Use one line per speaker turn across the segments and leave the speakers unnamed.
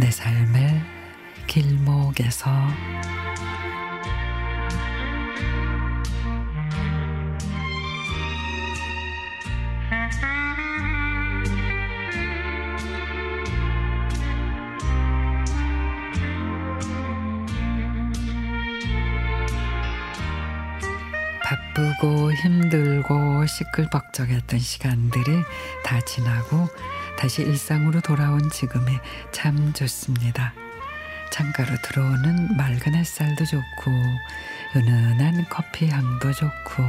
내 삶의 길목에서 바쁘고 힘들고 시끌벅적했던 시간들이 다 지나고 다시 일상으로 돌아온 지금이 참 좋습니다. 창가로 들어오는 맑은 햇살도 좋고 은은한 커피 향도 좋고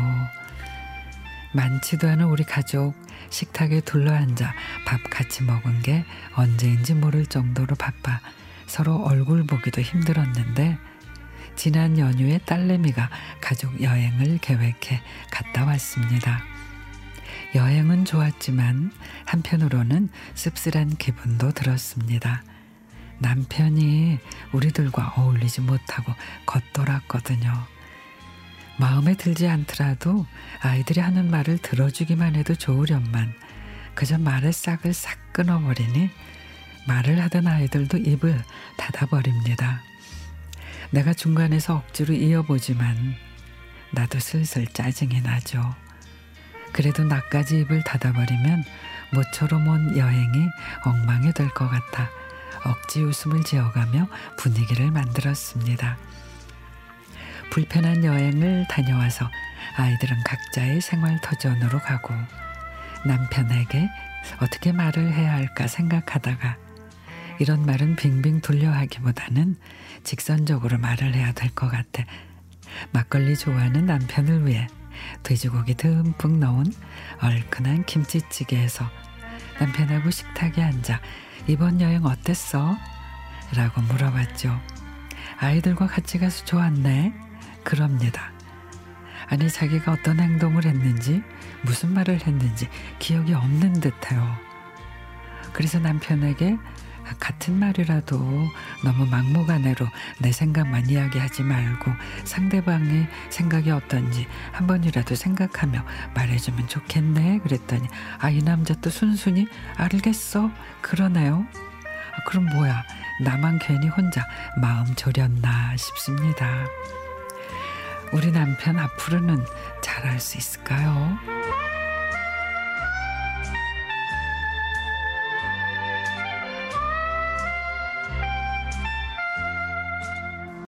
많지도 않은 우리 가족 식탁에 둘러앉아 밥 같이 먹은 게 언제인지 모를 정도로 바빠 서로 얼굴 보기도 힘들었는데 지난 연휴에 딸내미가 가족 여행을 계획해 갔다 왔습니다. 여행은 좋았지만 한편으로는 씁쓸한 기분도 들었습니다. 남편이 우리들과 어울리지 못하고 겉돌았거든요. 마음에 들지 않더라도 아이들이 하는 말을 들어주기만 해도 좋으련만 그저 말의 싹을 싹 끊어버리니 말을 하던 아이들도 입을 닫아버립니다. 내가 중간에서 억지로 이어보지만 나도 슬슬 짜증이 나죠. 그래도 나까지 입을 닫아버리면 모처럼 온 여행이 엉망이 될 것 같아 억지 웃음을 지어가며 분위기를 만들었습니다. 불편한 여행을 다녀와서 아이들은 각자의 생활 터전으로 가고 남편에게 어떻게 말을 해야 할까 생각하다가 이런 말은 빙빙 돌려 하기보다는 직선적으로 말을 해야 될 것 같아. 막걸리 좋아하는 남편을 위해 돼지고기 듬뿍 넣은 얼큰한 김치찌개에서 남편하고 식탁에 앉아 이번 여행 어땠어? 라고 물어봤죠. 아이들과 같이 가서 좋았네. 그럽니다. 아니 자기가 어떤 행동을 했는지 무슨 말을 했는지 기억이 없는 듯해요. 그래서 남편에게 같은 말이라도 너무 막무가내로 내 생각만 이야기하지 말고 상대방의 생각이 어떤지 한 번이라도 생각하며 말해주면 좋겠네. 그랬더니 아, 이 남자 또 순순히 알겠어. 그러네요. 아, 그럼 뭐야. 나만 괜히 혼자 마음 졸였나 싶습니다. 우리 남편 앞으로는 잘할 수 있을까요?